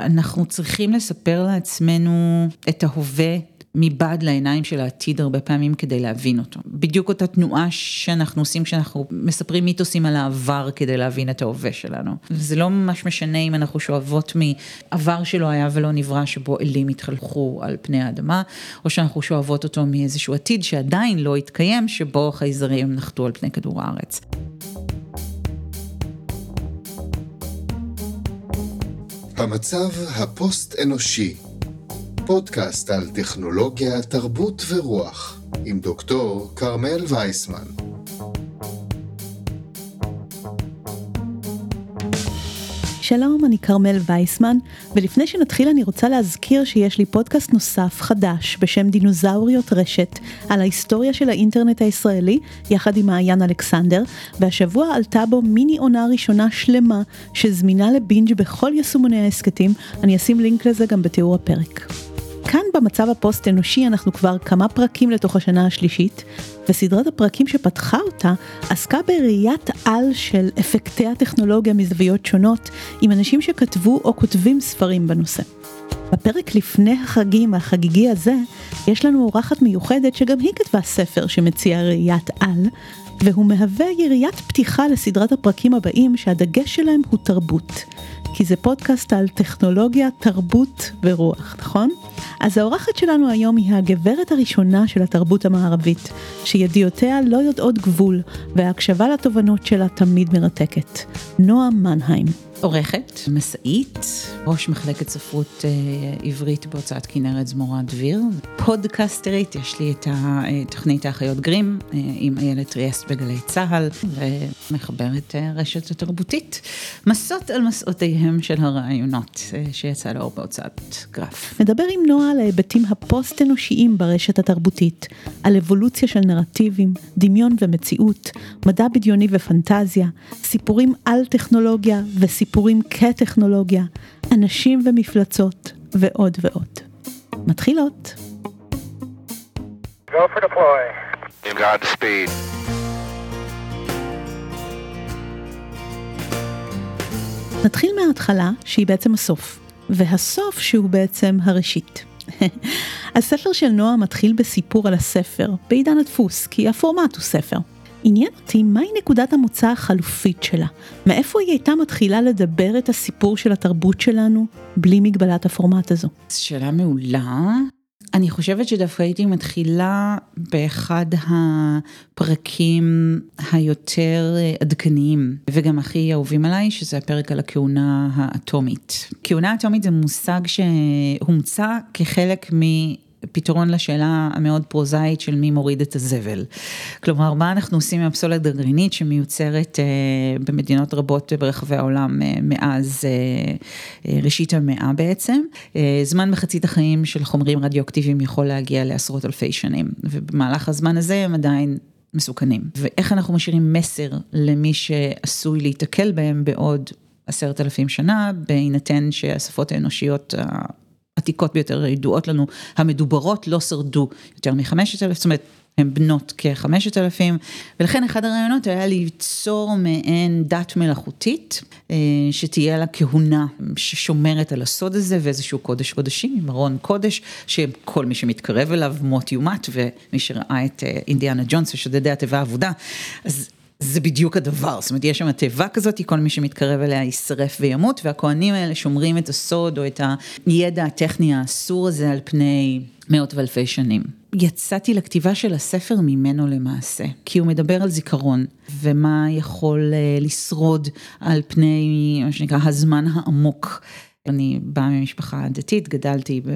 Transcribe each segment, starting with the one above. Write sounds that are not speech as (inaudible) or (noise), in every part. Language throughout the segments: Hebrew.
אנחנו צריכים לספר לעצמנו את ההווה מבעד לעיניים של העתיד הרבה פעמים כדי להבין אותו. בדיוק אותה תנועה שאנחנו עושים כשאנחנו מספרים מיתוסים על העבר כדי להבין את ההווה שלנו. זה לא ממש משנה אם אנחנו שואבות מעבר שלא היה ולא נברא שבו אלים התחלכו על פני האדמה, או שאנחנו שואבות אותו מאיזשהו עתיד שעדיין לא התקיים שבו חייזרים נחתו על פני כדור הארץ. המצב הפוסט-אנושי, פודקאסט על טכנולוגיה, תרבות ורוח, עם דוקטור כרמל וייסמן. שלום, אני כרמל וייסמן, ולפני שנתחיל אני רוצה להזכיר שיש לי פודקאסט נוסף חדש בשם דינוזאוריות רשת, על ההיסטוריה של האינטרנט הישראלי, יחד עם מעיין אלכסנדר, והשבוע עלתה בו מיני עונה ראשונה שלמה, שזמינה לבינג' בכל יישומוני ההסכתים, אני אשים לינק לזה גם בתיאור הפרק. כאן במצב הפוסט אנושי אנחנו כבר כמה פרקים לתוך השנה השלישית, וסדרת הפרקים שפתחה אותה עסקה בראיית על של אפקטי הטכנולוגיה מזוויות שונות, עם אנשים שכתבו או כותבים ספרים בנושא. בפרק לפני החגים החגיגי הזה, יש לנו אורחת מיוחדת שגם היא כתבה ספר שמציע ראיית על, והוא מהווה יריית פתיחה לסדרת הפרקים הבאים שהדגש שלהם הוא תרבות. כי זה פודקאסט על טכנולוגיה, תרבות ורוח, נכון? אז האורחת שלנו היום היא הגברת הראשונה של התרבות המערבית, שידיעותיה לא יודעות גבול, וההקשבה לתובנות שלה תמיד מרתקת. נועה מנהיים. עורכת, מסאית, ראש מחלקת ספרות אה, עברית בהוצאת כנרת זמורה דביר, פודקסטרית, יש לי את התוכנית האחיות גרים אה, עם איילת טריאסט בגלי צה"ל, ומחברת אה, רשת התרבותית, מסות על מסעותיהם של הרעיונות, אה, שיצא לאור בהוצאת גרף. נדבר עם נועה על ההיבטים הפוסט-אנושיים ברשת התרבותית, על אבולוציה של נרטיבים, דמיון ומציאות, מדע בדיוני ופנטזיה, סיפורים על טכנולוגיה וסיפורים סיפורים כטכנולוגיה, אנשים ומפלצות ועוד ועוד. מתחילות. נתחיל מההתחלה שהיא בעצם הסוף, והסוף שהוא בעצם הראשית. (laughs) הספר של נועה מתחיל בסיפור על הספר, בעידן הדפוס, כי הפורמט הוא ספר. עניין אותי מהי נקודת המוצא החלופית שלה, מאיפה היא הייתה מתחילה לדבר את הסיפור של התרבות שלנו בלי מגבלת הפורמט הזו. שאלה מעולה. אני חושבת שדווקא הייתי מתחילה באחד הפרקים היותר עדכניים וגם הכי אהובים עליי, שזה הפרק על הכהונה האטומית. כהונה אטומית זה מושג שהומצא כחלק מ... פתרון לשאלה המאוד פרוזאית של מי מוריד את הזבל. כלומר, מה אנחנו עושים עם הפסולת הגרעינית שמיוצרת אה, במדינות רבות ברחבי העולם אה, מאז אה, ראשית המאה בעצם. זמן מחצית החיים של חומרים רדיואקטיביים יכול להגיע לעשרות אלפי שנים, ובמהלך הזמן הזה הם עדיין מסוכנים. ואיך אנחנו משאירים מסר למי שעשוי להיתקל בהם בעוד עשרת אלפים שנה, בהינתן שהשפות האנושיות העתיקות ביותר ידועות לנו, המדוברות לא שרדו יותר מחמשת אלף, זאת אומרת, הן בנות כחמשת אלפים, ולכן אחד הרעיונות היה ליצור מעין דת מלאכותית, אה, שתהיה לה כהונה ששומרת על הסוד הזה ואיזשהו קודש קודשים, עם ארון קודש, שכל מי שמתקרב אליו מות יומת, ומי שראה את אה, אינדיאנה ג'ונס ושודדי התיבה האבודה, אז זה בדיוק הדבר, זאת אומרת יש שם תיבה כזאת, כל מי שמתקרב אליה יישרף וימות, והכוהנים האלה שומרים את הסוד או את הידע הטכני האסור הזה על פני מאות ואלפי שנים. יצאתי לכתיבה של הספר ממנו למעשה, כי הוא מדבר על זיכרון, ומה יכול אה, לשרוד על פני, מה שנקרא, הזמן העמוק. אני באה ממשפחה דתית, גדלתי ב...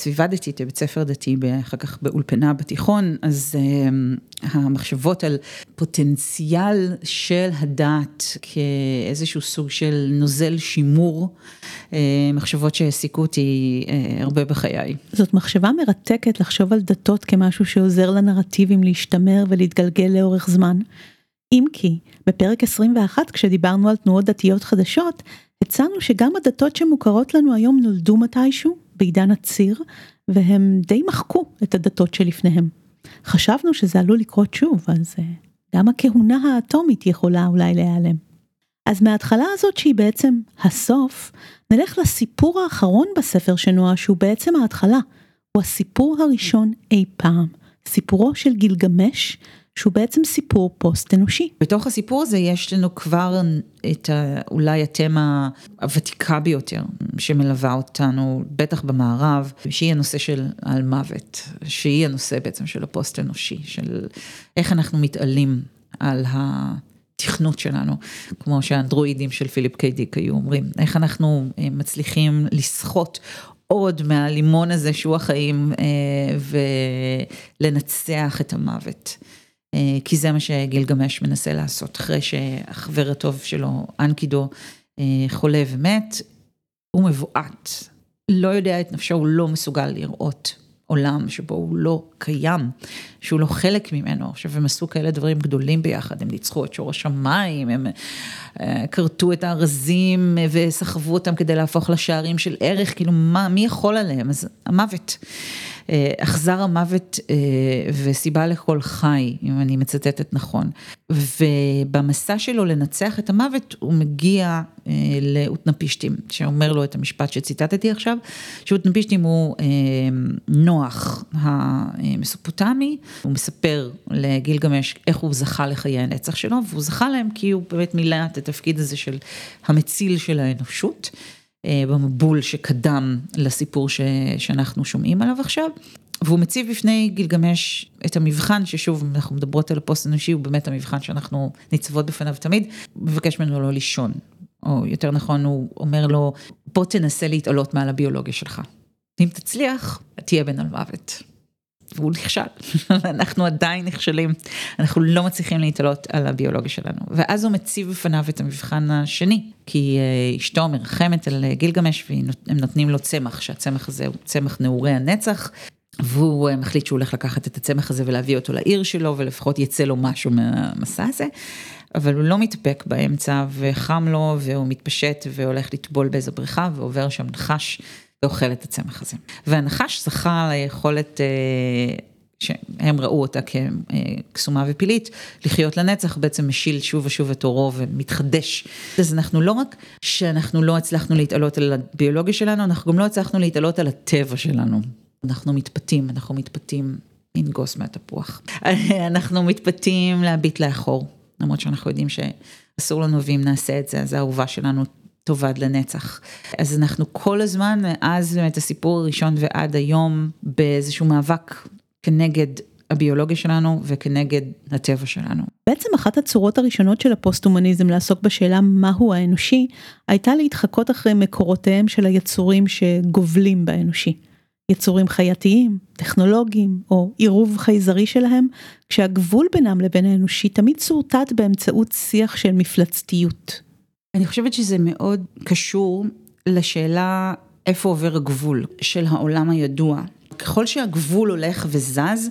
סביבה דתית, בבית ספר דתי, אחר כך באולפנה בתיכון, אז uh, המחשבות על פוטנציאל של הדת כאיזשהו סוג של נוזל שימור, uh, מחשבות שהעסיקו אותי uh, הרבה בחיי. זאת מחשבה מרתקת לחשוב על דתות כמשהו שעוזר לנרטיבים להשתמר ולהתגלגל לאורך זמן. אם כי, בפרק 21, כשדיברנו על תנועות דתיות חדשות, הצענו שגם הדתות שמוכרות לנו היום נולדו מתישהו, בעידן הציר, והם די מחקו את הדתות שלפניהם. חשבנו שזה עלול לקרות שוב, אז אה, גם הכהונה האטומית יכולה אולי להיעלם. אז מההתחלה הזאת שהיא בעצם הסוף, נלך לסיפור האחרון בספר של נועה שהוא בעצם ההתחלה. הוא הסיפור הראשון אי פעם, סיפורו של גילגמש, שהוא בעצם סיפור פוסט אנושי. בתוך הסיפור הזה יש לנו כבר את ה, אולי התמה הוותיקה ביותר שמלווה אותנו, בטח במערב, שהיא הנושא של על מוות, שהיא הנושא בעצם של הפוסט אנושי, של איך אנחנו מתעלים על ה... תכנות שלנו, כמו שהאנדרואידים של פיליפ קיידיק היו אומרים, איך אנחנו אה, מצליחים לסחוט עוד מהלימון הזה שהוא החיים אה, ולנצח את המוות. אה, כי זה מה שגילגמש מנסה לעשות, אחרי שהחבר הטוב שלו, אנקידו, חולה ומת, הוא מבועת, לא יודע את נפשו, הוא לא מסוגל לראות עולם שבו הוא לא קיים, שהוא לא חלק ממנו. עכשיו הם עשו כאלה דברים גדולים ביחד, הם ניצחו את שור השמיים, הם אה, כרתו את הארזים וסחבו אותם כדי להפוך לשערים של ערך, כאילו מה, מי יכול עליהם? אז המוות. אה, אכזר המוות אה, וסיבה לכל חי, אם אני מצטטת נכון. ובמסע שלו לנצח את המוות, הוא מגיע אה, לאותנפישטים, שאומר לו את המשפט שציטטתי עכשיו, שאותנפישטים הוא נוח המסופוטמי, הוא מספר לגילגמש איך הוא זכה לחיי הנצח שלו, והוא זכה להם כי הוא באמת מילא את התפקיד הזה של המציל של האנושות. אה, במבול שקדם לסיפור ש, שאנחנו שומעים עליו עכשיו. והוא מציב בפני גילגמש את המבחן, ששוב, אנחנו מדברות על הפוסט אנושי, הוא באמת המבחן שאנחנו ניצבות בפניו תמיד, מבקש ממנו לא לישון. או יותר נכון, הוא אומר לו, בוא תנסה להתעלות מעל הביולוגיה שלך. אם תצליח, תהיה בן על מוות. והוא נכשל, (laughs) אנחנו עדיין נכשלים, אנחנו לא מצליחים להתעלות על הביולוגיה שלנו. ואז הוא מציב בפניו את המבחן השני, כי אה, אשתו מרחמת על אה, גילגמש והם נותנים לו צמח, שהצמח הזה הוא צמח נעורי הנצח. והוא אה, מחליט שהוא הולך לקחת את הצמח הזה ולהביא אותו לעיר שלו ולפחות יצא לו משהו מהמסע הזה. אבל הוא לא מתאפק באמצע וחם לו והוא מתפשט והולך לטבול באיזו בריכה ועובר שם נחש ואוכל את הצמח הזה. והנחש זכה ליכולת, אה, שהם ראו אותה כקסומה ופילית, לחיות לנצח, בעצם משיל שוב ושוב את אורו ומתחדש. אז אנחנו לא רק שאנחנו לא הצלחנו להתעלות על הביולוגיה שלנו, אנחנו גם לא הצלחנו להתעלות על הטבע שלנו. אנחנו מתפתים, אנחנו מתפתים לנגוס מהתפוח. (laughs) אנחנו מתפתים להביט לאחור, למרות שאנחנו יודעים שאסור לנו ואם נעשה את זה, אז האהובה שלנו תאבד לנצח. אז אנחנו כל הזמן, מאז באמת הסיפור הראשון ועד היום, באיזשהו מאבק כנגד הביולוגיה שלנו וכנגד הטבע שלנו. בעצם אחת הצורות הראשונות של הפוסט-הומניזם לעסוק בשאלה מהו האנושי, הייתה להתחקות אחרי מקורותיהם של היצורים שגובלים באנושי. יצורים חייתיים, טכנולוגיים או עירוב חייזרי שלהם, כשהגבול בינם לבין האנושי תמיד שורטט באמצעות שיח של מפלצתיות. אני חושבת שזה מאוד קשור לשאלה איפה עובר הגבול של העולם הידוע. ככל שהגבול הולך וזז,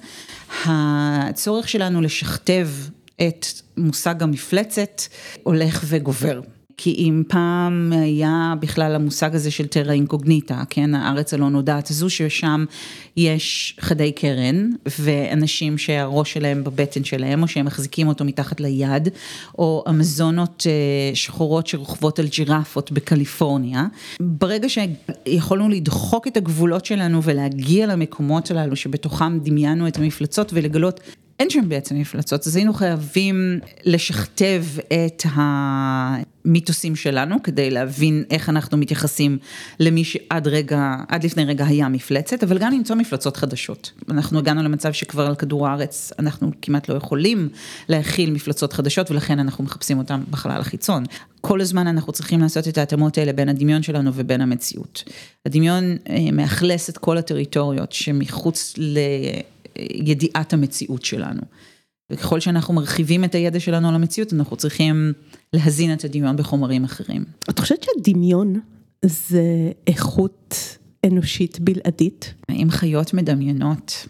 הצורך שלנו לשכתב את מושג המפלצת הולך וגובר. כי אם פעם היה בכלל המושג הזה של טרה אינקוגניטה, כן, הארץ הלא נודעת הזו ששם יש חדי קרן ואנשים שהראש שלהם בבטן שלהם או שהם מחזיקים אותו מתחת ליד, או אמזונות אה, שחורות שרוכבות על ג'ירפות בקליפורניה. ברגע שיכולנו לדחוק את הגבולות שלנו ולהגיע למקומות הללו שבתוכם דמיינו את המפלצות ולגלות אין שם בעצם מפלצות, אז היינו חייבים לשכתב את המיתוסים שלנו כדי להבין איך אנחנו מתייחסים למי שעד רגע, עד לפני רגע היה מפלצת, אבל גם למצוא מפלצות חדשות. אנחנו הגענו למצב שכבר על כדור הארץ אנחנו כמעט לא יכולים להכיל מפלצות חדשות ולכן אנחנו מחפשים אותן בחלל החיצון. כל הזמן אנחנו צריכים לעשות את ההתאמות האלה בין הדמיון שלנו ובין המציאות. הדמיון אה, מאכלס את כל הטריטוריות שמחוץ ל... ידיעת המציאות שלנו. וככל שאנחנו מרחיבים את הידע שלנו על המציאות, אנחנו צריכים להזין את הדמיון בחומרים אחרים. את חושבת שהדמיון זה איכות אנושית בלעדית? אם חיות מדמיינות,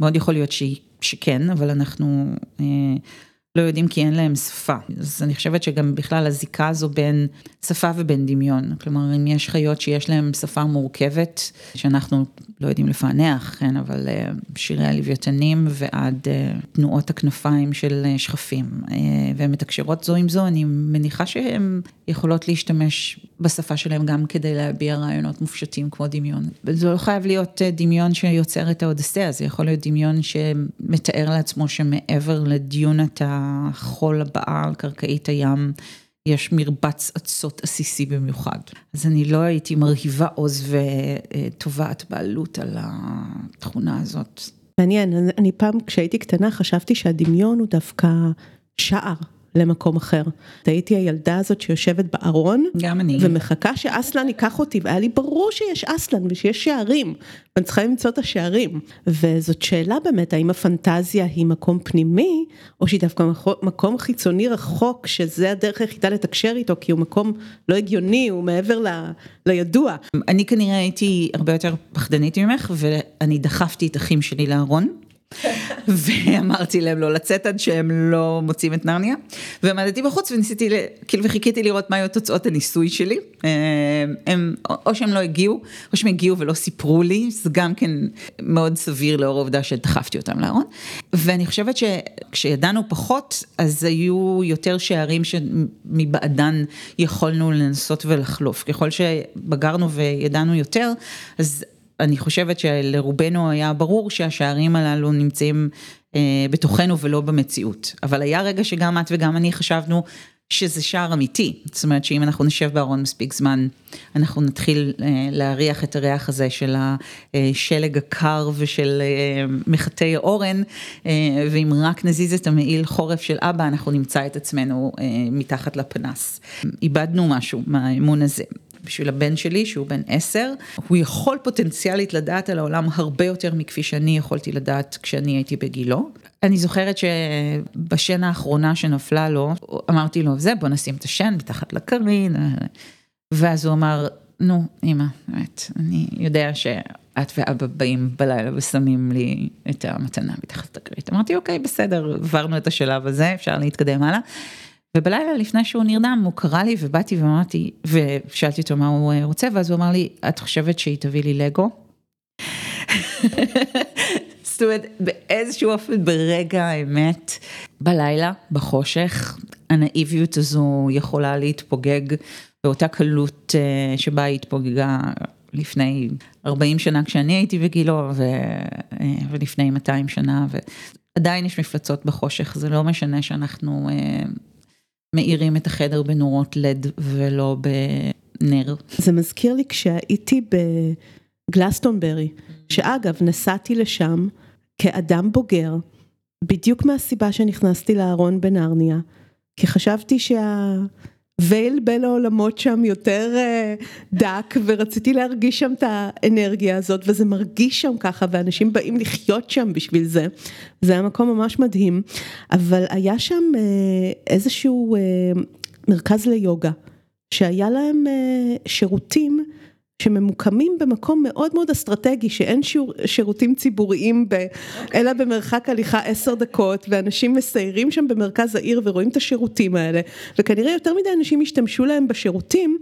מאוד יכול להיות ש... שכן, אבל אנחנו אה, לא יודעים כי אין להם שפה. אז אני חושבת שגם בכלל הזיקה הזו בין שפה ובין דמיון. כלומר, אם יש חיות שיש להן שפה מורכבת, שאנחנו לא יודעים לפענח, כן, אבל uh, שירי הלוויתנים ועד uh, תנועות הכנפיים של uh, שכפים, והן מתקשרות זו עם זו, אני מניחה שהן יכולות להשתמש בשפה שלהן גם כדי להביע רעיונות מופשטים כמו דמיון. זה לא חייב להיות דמיון שיוצר את האודסאה, זה יכול להיות דמיון שמתאר לעצמו שמעבר לדיונת החול הבאה על קרקעית הים, יש מרבץ אצות עסיסי במיוחד. אז אני לא הייתי מרהיבה עוז ותובעת בעלות על התכונה הזאת. מעניין, אני פעם כשהייתי קטנה חשבתי שהדמיון הוא דווקא שער. למקום אחר. הייתי הילדה הזאת שיושבת בארון, גם אני, ומחכה שאסלן ייקח אותי, והיה לי ברור שיש אסלן ושיש שערים, ואני צריכה למצוא את השערים. וזאת שאלה באמת, האם הפנטזיה היא מקום פנימי, או שהיא דווקא מקום חיצוני רחוק, שזה הדרך היחידה לתקשר איתו, כי הוא מקום לא הגיוני, הוא מעבר ל, לידוע. אני כנראה הייתי הרבה יותר פחדנית ממך, ואני דחפתי את אחים שלי לארון. (laughs) ואמרתי להם לא לצאת עד שהם לא מוצאים את נרניה, ועמדתי בחוץ וניסיתי, כאילו וחיכיתי לראות מה היו תוצאות הניסוי שלי, אה, הם, או שהם לא הגיעו, או שהם הגיעו ולא סיפרו לי, זה גם כן מאוד סביר לאור העובדה שדחפתי אותם לארון, ואני חושבת שכשידענו פחות, אז היו יותר שערים שמבעדן יכולנו לנסות ולחלוף, ככל שבגרנו וידענו יותר, אז אני חושבת שלרובנו היה ברור שהשערים הללו נמצאים אה, בתוכנו ולא במציאות. אבל היה רגע שגם את וגם אני חשבנו שזה שער אמיתי. זאת אומרת שאם אנחנו נשב בארון מספיק זמן, אנחנו נתחיל אה, להריח את הריח הזה של השלג הקר ושל אה, מחטי האורן, אה, ואם רק נזיז את המעיל חורף של אבא, אנחנו נמצא את עצמנו אה, מתחת לפנס. איבדנו משהו מהאמון הזה. בשביל הבן שלי, שהוא בן עשר, הוא יכול פוטנציאלית לדעת על העולם הרבה יותר מכפי שאני יכולתי לדעת כשאני הייתי בגילו. אני זוכרת שבשן האחרונה שנפלה לו, אמרתי לו, זה, בוא נשים את השן מתחת לקרין, ואז הוא אמר, נו, אמא, באמת, אני יודע שאת ואבא באים בלילה ושמים לי את המתנה מתחת לקרית. אמרתי, אוקיי, בסדר, עברנו את השלב הזה, אפשר להתקדם הלאה. ובלילה לפני שהוא נרדם הוא קרא לי ובאתי ואמרתי, ושאלתי אותו מה הוא אה, רוצה, ואז הוא אמר לי, את חושבת שהיא תביא לי לגו? (laughs) זאת אומרת, באיזשהו אופן ברגע האמת, בלילה, בחושך, הנאיביות הזו יכולה להתפוגג באותה קלות אה, שבה היא התפוגגה לפני 40 שנה כשאני הייתי בגילו, ו... אה, ולפני 200 שנה, ועדיין יש מפלצות בחושך, זה לא משנה שאנחנו מאירים את החדר בנורות לד ולא בנר. זה מזכיר לי כשהייתי בגלסטונברי, שאגב נסעתי לשם כאדם בוגר, בדיוק מהסיבה שנכנסתי לארון בנרניה, כי חשבתי שה... וייל בין העולמות שם יותר uh, דק ורציתי להרגיש שם את האנרגיה הזאת וזה מרגיש שם ככה ואנשים באים לחיות שם בשביל זה. זה היה מקום ממש מדהים אבל היה שם uh, איזשהו uh, מרכז ליוגה שהיה להם שירותים שממוקמים במקום מאוד מאוד אסטרטגי שאין שיר, שירותים ציבוריים ב, okay. אלא במרחק הליכה עשר דקות ואנשים מסיירים שם במרכז העיר ורואים את השירותים האלה וכנראה יותר מדי אנשים השתמשו להם בשירותים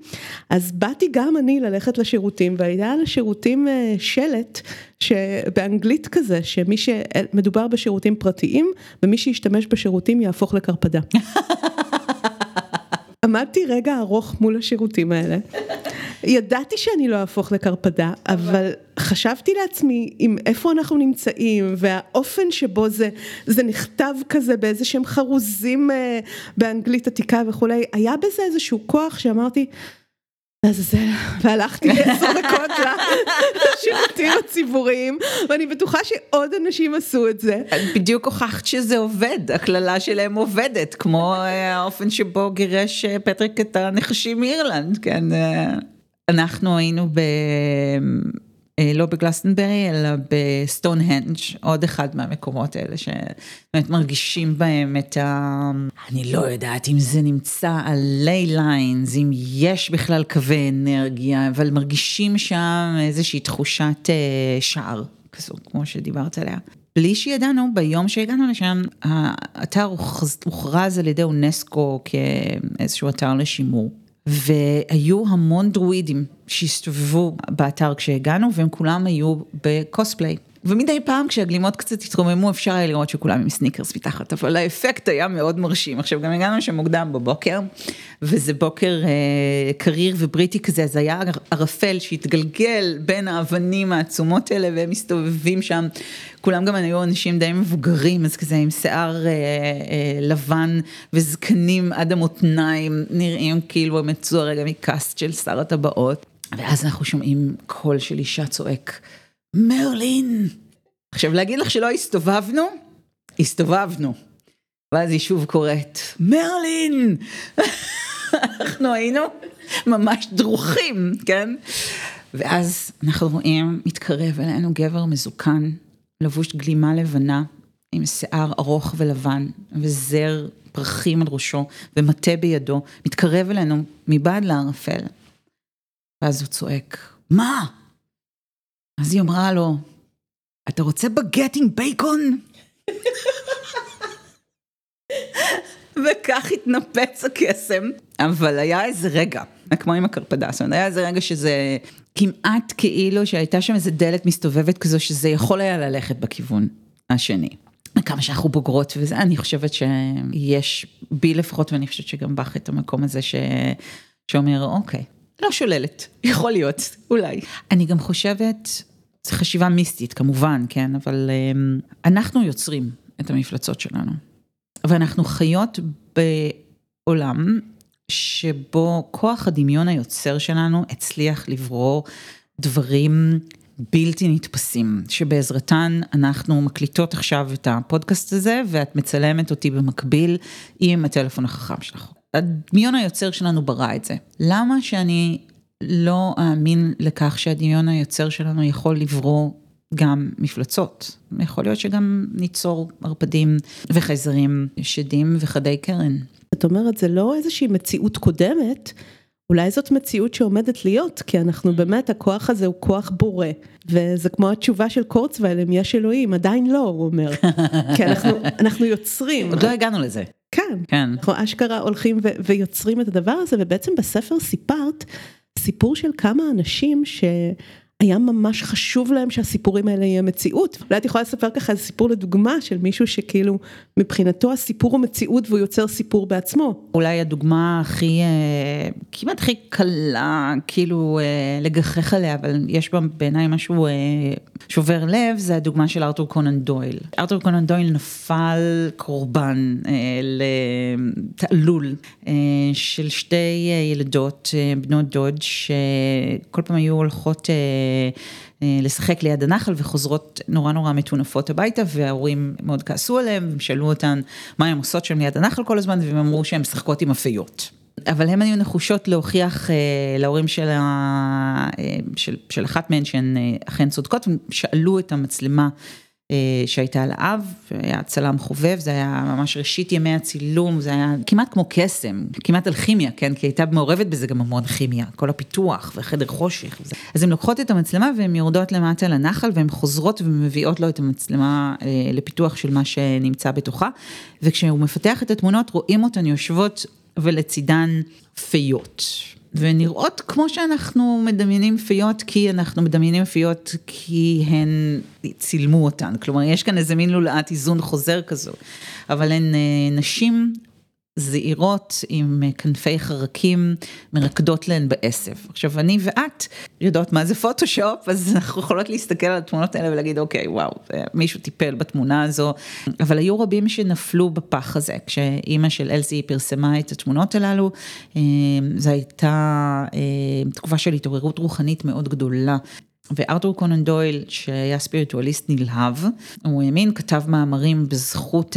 אז באתי גם אני ללכת לשירותים והיה על השירותים אה, שלט שבאנגלית כזה שמי שמדובר בשירותים פרטיים ומי שישתמש בשירותים יהפוך לקרפדה. (laughs) עמדתי רגע ארוך מול השירותים האלה. ידעתי שאני לא אהפוך לקרפדה, אבל חשבתי לעצמי עם איפה אנחנו נמצאים והאופן שבו זה, זה נכתב כזה באיזה שהם חרוזים אה, באנגלית עתיקה וכולי, היה בזה איזשהו כוח שאמרתי, אז זה, והלכתי עשר (laughs) דקות לשירותים הציבוריים, ואני בטוחה שעוד אנשים עשו את זה. בדיוק הוכחת שזה עובד, הקללה שלהם עובדת, כמו אה, האופן שבו גירש אה, פטריק את הנחשים מאירלנד, כן. אה. אנחנו היינו ב... אה, לא בגלסטנברי אלא בסטון הנג' עוד אחד מהמקומות האלה שבאמת מרגישים בהם את ה... אני לא יודעת אם זה נמצא על ליי ליינס, אם יש בכלל קווי אנרגיה, אבל מרגישים שם איזושהי תחושת אה, שער כזו, כמו שדיברת עליה. בלי שידענו, ביום שהגענו לשם, האתר הוכרז על ידי אונסקו כאיזשהו אתר לשימור. והיו המון דרואידים שהסתובבו באתר כשהגענו, והם כולם היו ב cosplay. ומדי פעם כשהגלימות קצת התרוממו אפשר היה לראות שכולם עם סניקרס מתחת, אבל האפקט היה מאוד מרשים. עכשיו גם הגענו שם מוקדם בבוקר, וזה בוקר אה, קריר ובריטי כזה, אז היה ערפל שהתגלגל בין האבנים העצומות האלה והם מסתובבים שם. כולם גם היו אנשים די מבוגרים, אז כזה עם שיער אה, אה, לבן וזקנים עד המותניים, נראים כאילו הם יצאו הרגע מקאסט של שר הטבעות. ואז אנחנו שומעים קול של אישה צועק. מרלין. עכשיו להגיד לך שלא הסתובבנו? הסתובבנו. ואז היא שוב קוראת, מרלין! (laughs) אנחנו היינו ממש דרוכים, כן? ואז אנחנו רואים, מתקרב אלינו גבר מזוקן, לבוש גלימה לבנה, עם שיער ארוך ולבן, וזר פרחים על ראשו, ומטה בידו, מתקרב אלינו מבעד לערפל. ואז הוא צועק, מה? אז היא אמרה לו, אתה רוצה בגט עם בייקון? וכך התנפץ הקסם, אבל היה איזה רגע, כמו עם הקרפדה, היה איזה רגע שזה כמעט כאילו שהייתה שם איזה דלת מסתובבת כזו שזה יכול היה ללכת בכיוון השני. כמה שאנחנו בוגרות וזה, אני חושבת שיש בי לפחות, ואני חושבת שגם בך את המקום הזה ש... שאומר, אוקיי, לא שוללת, יכול להיות, אולי. אני גם חושבת, זו חשיבה מיסטית כמובן, כן, אבל um, אנחנו יוצרים את המפלצות שלנו. ואנחנו חיות בעולם שבו כוח הדמיון היוצר שלנו הצליח לברור דברים בלתי נתפסים, שבעזרתן אנחנו מקליטות עכשיו את הפודקאסט הזה, ואת מצלמת אותי במקביל עם הטלפון החכם שלך. הדמיון היוצר שלנו ברא את זה. למה שאני לא אאמין לכך שהדמיון היוצר שלנו יכול לברוא גם מפלצות. יכול להיות שגם ניצור ערפדים וחייזרים שדים וחדי קרן. את אומרת, זה לא איזושהי מציאות קודמת, אולי זאת מציאות שעומדת להיות, כי אנחנו באמת, הכוח הזה הוא כוח בורא. וזה כמו התשובה של קורצווייל, אם יש אלוהים, עדיין לא, הוא אומר. (laughs) כי אנחנו, אנחנו יוצרים. עוד לא הגענו לזה. כן. כן. אנחנו אשכרה הולכים ויוצרים את הדבר הזה, ובעצם בספר סיפרת סיפור של כמה אנשים ש... היה ממש חשוב להם שהסיפורים האלה יהיה מציאות. אולי את יכולה לספר ככה איזה סיפור לדוגמה של מישהו שכאילו מבחינתו הסיפור הוא מציאות והוא יוצר סיפור בעצמו. אולי הדוגמה הכי, אה, כמעט הכי קלה, כאילו אה, לגחך עליה, אבל יש בה בעיניי משהו אה, שובר לב, זה הדוגמה של ארתור קונן דויל. ארתור קונן דויל נפל קורבן לתעלול של שתי ילדות, בנות דוד, שכל פעם היו הולכות אה, לשחק ליד הנחל וחוזרות נורא נורא מטונפות הביתה וההורים מאוד כעסו עליהם, הם שאלו אותן מה הן עושות שם ליד הנחל כל הזמן והם אמרו שהן משחקות עם אפיות. אבל הן היו נחושות להוכיח אה, להורים של, ה, אה, של, של אחת מהן שהן אה, אכן צודקות, הם שאלו את המצלמה אה, שהייתה על האב, היה צלם חובב, זה היה ממש ראשית ימי הצילום, זה היה כמעט כמו קסם, כמעט אלכימיה, כן? כי הייתה מעורבת בזה גם המון כימיה, כל הפיתוח וחדר חושך. וזה. אז הן לוקחות את המצלמה והן יורדות למטה לנחל והן חוזרות ומביאות לו את המצלמה אה, לפיתוח של מה שנמצא בתוכה, וכשהוא מפתח את התמונות רואים אותן יושבות ולצידן פיות. ונראות כמו שאנחנו מדמיינים פיות, כי אנחנו מדמיינים פיות כי הן צילמו אותן. כלומר, יש כאן איזה מין לולאת איזון חוזר כזו. אבל הן אה, נשים זעירות עם אה, כנפי חרקים מרקדות להן בעשב. עכשיו אני ואת יודעות מה זה פוטושופ אז (laughs) אנחנו יכולות להסתכל על התמונות האלה ולהגיד אוקיי וואו אה, מישהו טיפל בתמונה הזו. אבל היו רבים שנפלו בפח הזה. כשאימא של אלסי פרסמה את התמונות הללו אה, זו הייתה תקופה של התעוררות רוחנית מאוד גדולה. וארתור קונן דויל, שהיה ספיריטואליסט נלהב, הוא האמין, כתב מאמרים בזכות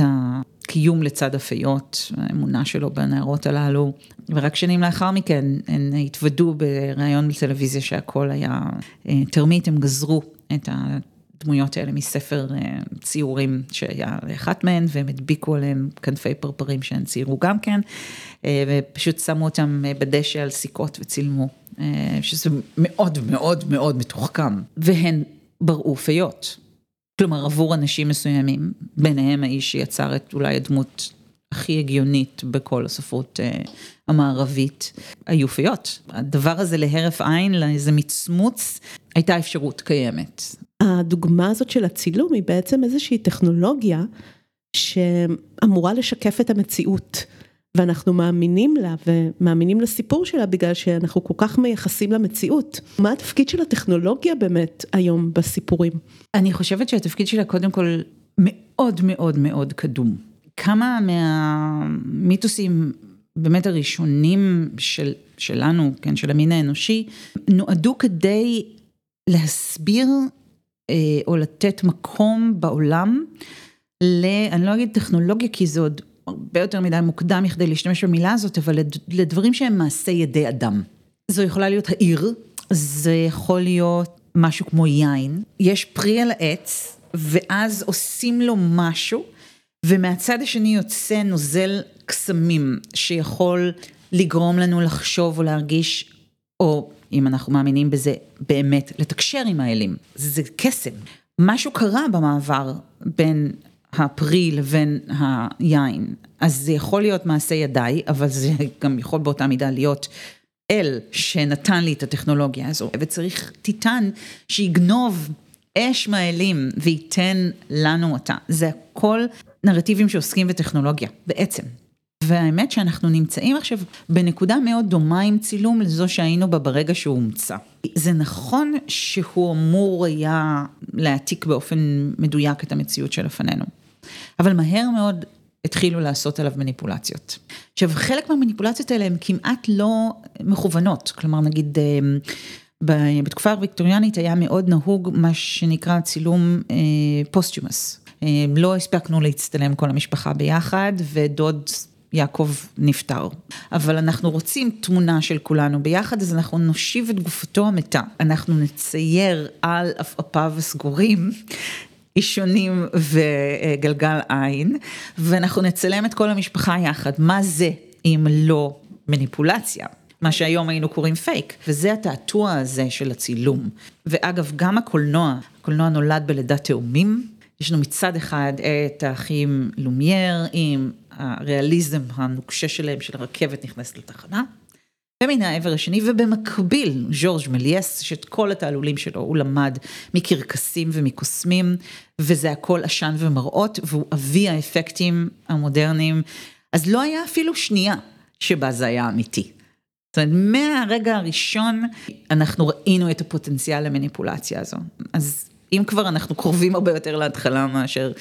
הקיום לצד הפיות, האמונה שלו בנערות הללו, ורק שנים לאחר מכן הן התוודו בריאיון בטלוויזיה שהכל היה אה, תרמית, הם גזרו את הדמויות האלה מספר אה, ציורים שהיה לאחת מהן, והם הדביקו עליהם כנפי פרפרים שהן ציירו גם כן, אה, ופשוט שמו אותם בדשא על סיכות וצילמו. שזה מאוד מאוד מאוד מתוחכם, והן בראו פיות. כלומר עבור אנשים מסוימים, ביניהם האיש שיצר את אולי הדמות הכי הגיונית בכל הספרות אה, המערבית, היופיות. הדבר הזה להרף עין, לאיזה מצמוץ, הייתה אפשרות קיימת. הדוגמה הזאת של הצילום היא בעצם איזושהי טכנולוגיה שאמורה לשקף את המציאות. ואנחנו מאמינים לה ומאמינים לסיפור שלה בגלל שאנחנו כל כך מייחסים למציאות. מה התפקיד של הטכנולוגיה באמת היום בסיפורים? אני חושבת שהתפקיד שלה קודם כל מאוד מאוד מאוד קדום. כמה מהמיתוסים באמת הראשונים של, שלנו, כן, של המין האנושי, נועדו כדי להסביר אה, או לתת מקום בעולם ל... אני לא אגיד טכנולוגיה כי זה עוד הרבה יותר מדי מוקדם מכדי להשתמש במילה הזאת, אבל לדברים שהם מעשה ידי אדם. זו יכולה להיות העיר, זה יכול להיות משהו כמו יין, יש פרי על העץ, ואז עושים לו משהו, ומהצד השני יוצא נוזל קסמים, שיכול לגרום לנו לחשוב או להרגיש, או אם אנחנו מאמינים בזה, באמת לתקשר עם האלים. זה קסם. משהו קרה במעבר בין הפרי לבין היין. אז זה יכול להיות מעשה ידיי, אבל זה גם יכול באותה מידה להיות אל שנתן לי את הטכנולוגיה הזו. וצריך טיטן שיגנוב אש מהאלים וייתן לנו אותה. זה הכל נרטיבים שעוסקים בטכנולוגיה, בעצם. והאמת שאנחנו נמצאים עכשיו בנקודה מאוד דומה עם צילום לזו שהיינו בה ברגע שהוא הומצא. זה נכון שהוא אמור היה להעתיק באופן מדויק את המציאות שלפנינו. אבל מהר מאוד התחילו לעשות עליו מניפולציות. עכשיו, חלק מהמניפולציות האלה הן כמעט לא מכוונות, כלומר נגיד אה, בתקופה הוויקטוריאנית היה מאוד נהוג מה שנקרא צילום אה, posthumous. אה, לא הספקנו להצטלם כל המשפחה ביחד, ודוד יעקב נפטר. אבל אנחנו רוצים תמונה של כולנו ביחד, אז אנחנו נושיב את גופתו המתה. אנחנו נצייר על עפעפיו הסגורים אישונים וגלגל עין, ואנחנו נצלם את כל המשפחה יחד. מה זה אם לא מניפולציה? מה שהיום היינו קוראים פייק, וזה התעתוע הזה של הצילום. ואגב, גם הקולנוע, הקולנוע נולד בלידת תאומים. יש לנו מצד אחד את האחים לומייר עם הריאליזם הנוקשה שלהם של הרכבת נכנסת לתחנה. ומן העבר השני, ובמקביל, ז'ורג' מליאס, שאת כל התעלולים שלו הוא למד מקרקסים ומקוסמים, וזה הכל עשן ומראות, והוא אבי האפקטים המודרניים, אז לא היה אפילו שנייה שבה זה היה אמיתי. זאת אומרת, מהרגע הראשון אנחנו ראינו את הפוטנציאל למניפולציה הזו. אז אם כבר אנחנו קרובים הרבה יותר להתחלה מאשר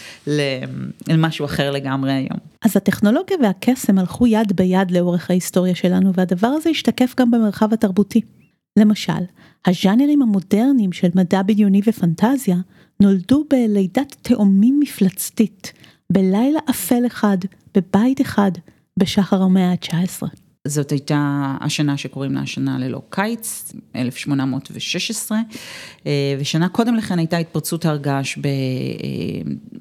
למשהו אחר לגמרי היום. אז הטכנולוגיה והקסם הלכו יד ביד לאורך ההיסטוריה שלנו והדבר הזה השתקף גם במרחב התרבותי. למשל, הז'אנרים המודרניים של מדע בדיוני ופנטזיה נולדו בלידת תאומים מפלצתית, בלילה אפל אחד, בבית אחד, בשחר המאה ה-19. זאת הייתה השנה שקוראים לה השנה ללא קיץ, 1816, אה, ושנה קודם לכן הייתה התפרצות הר געש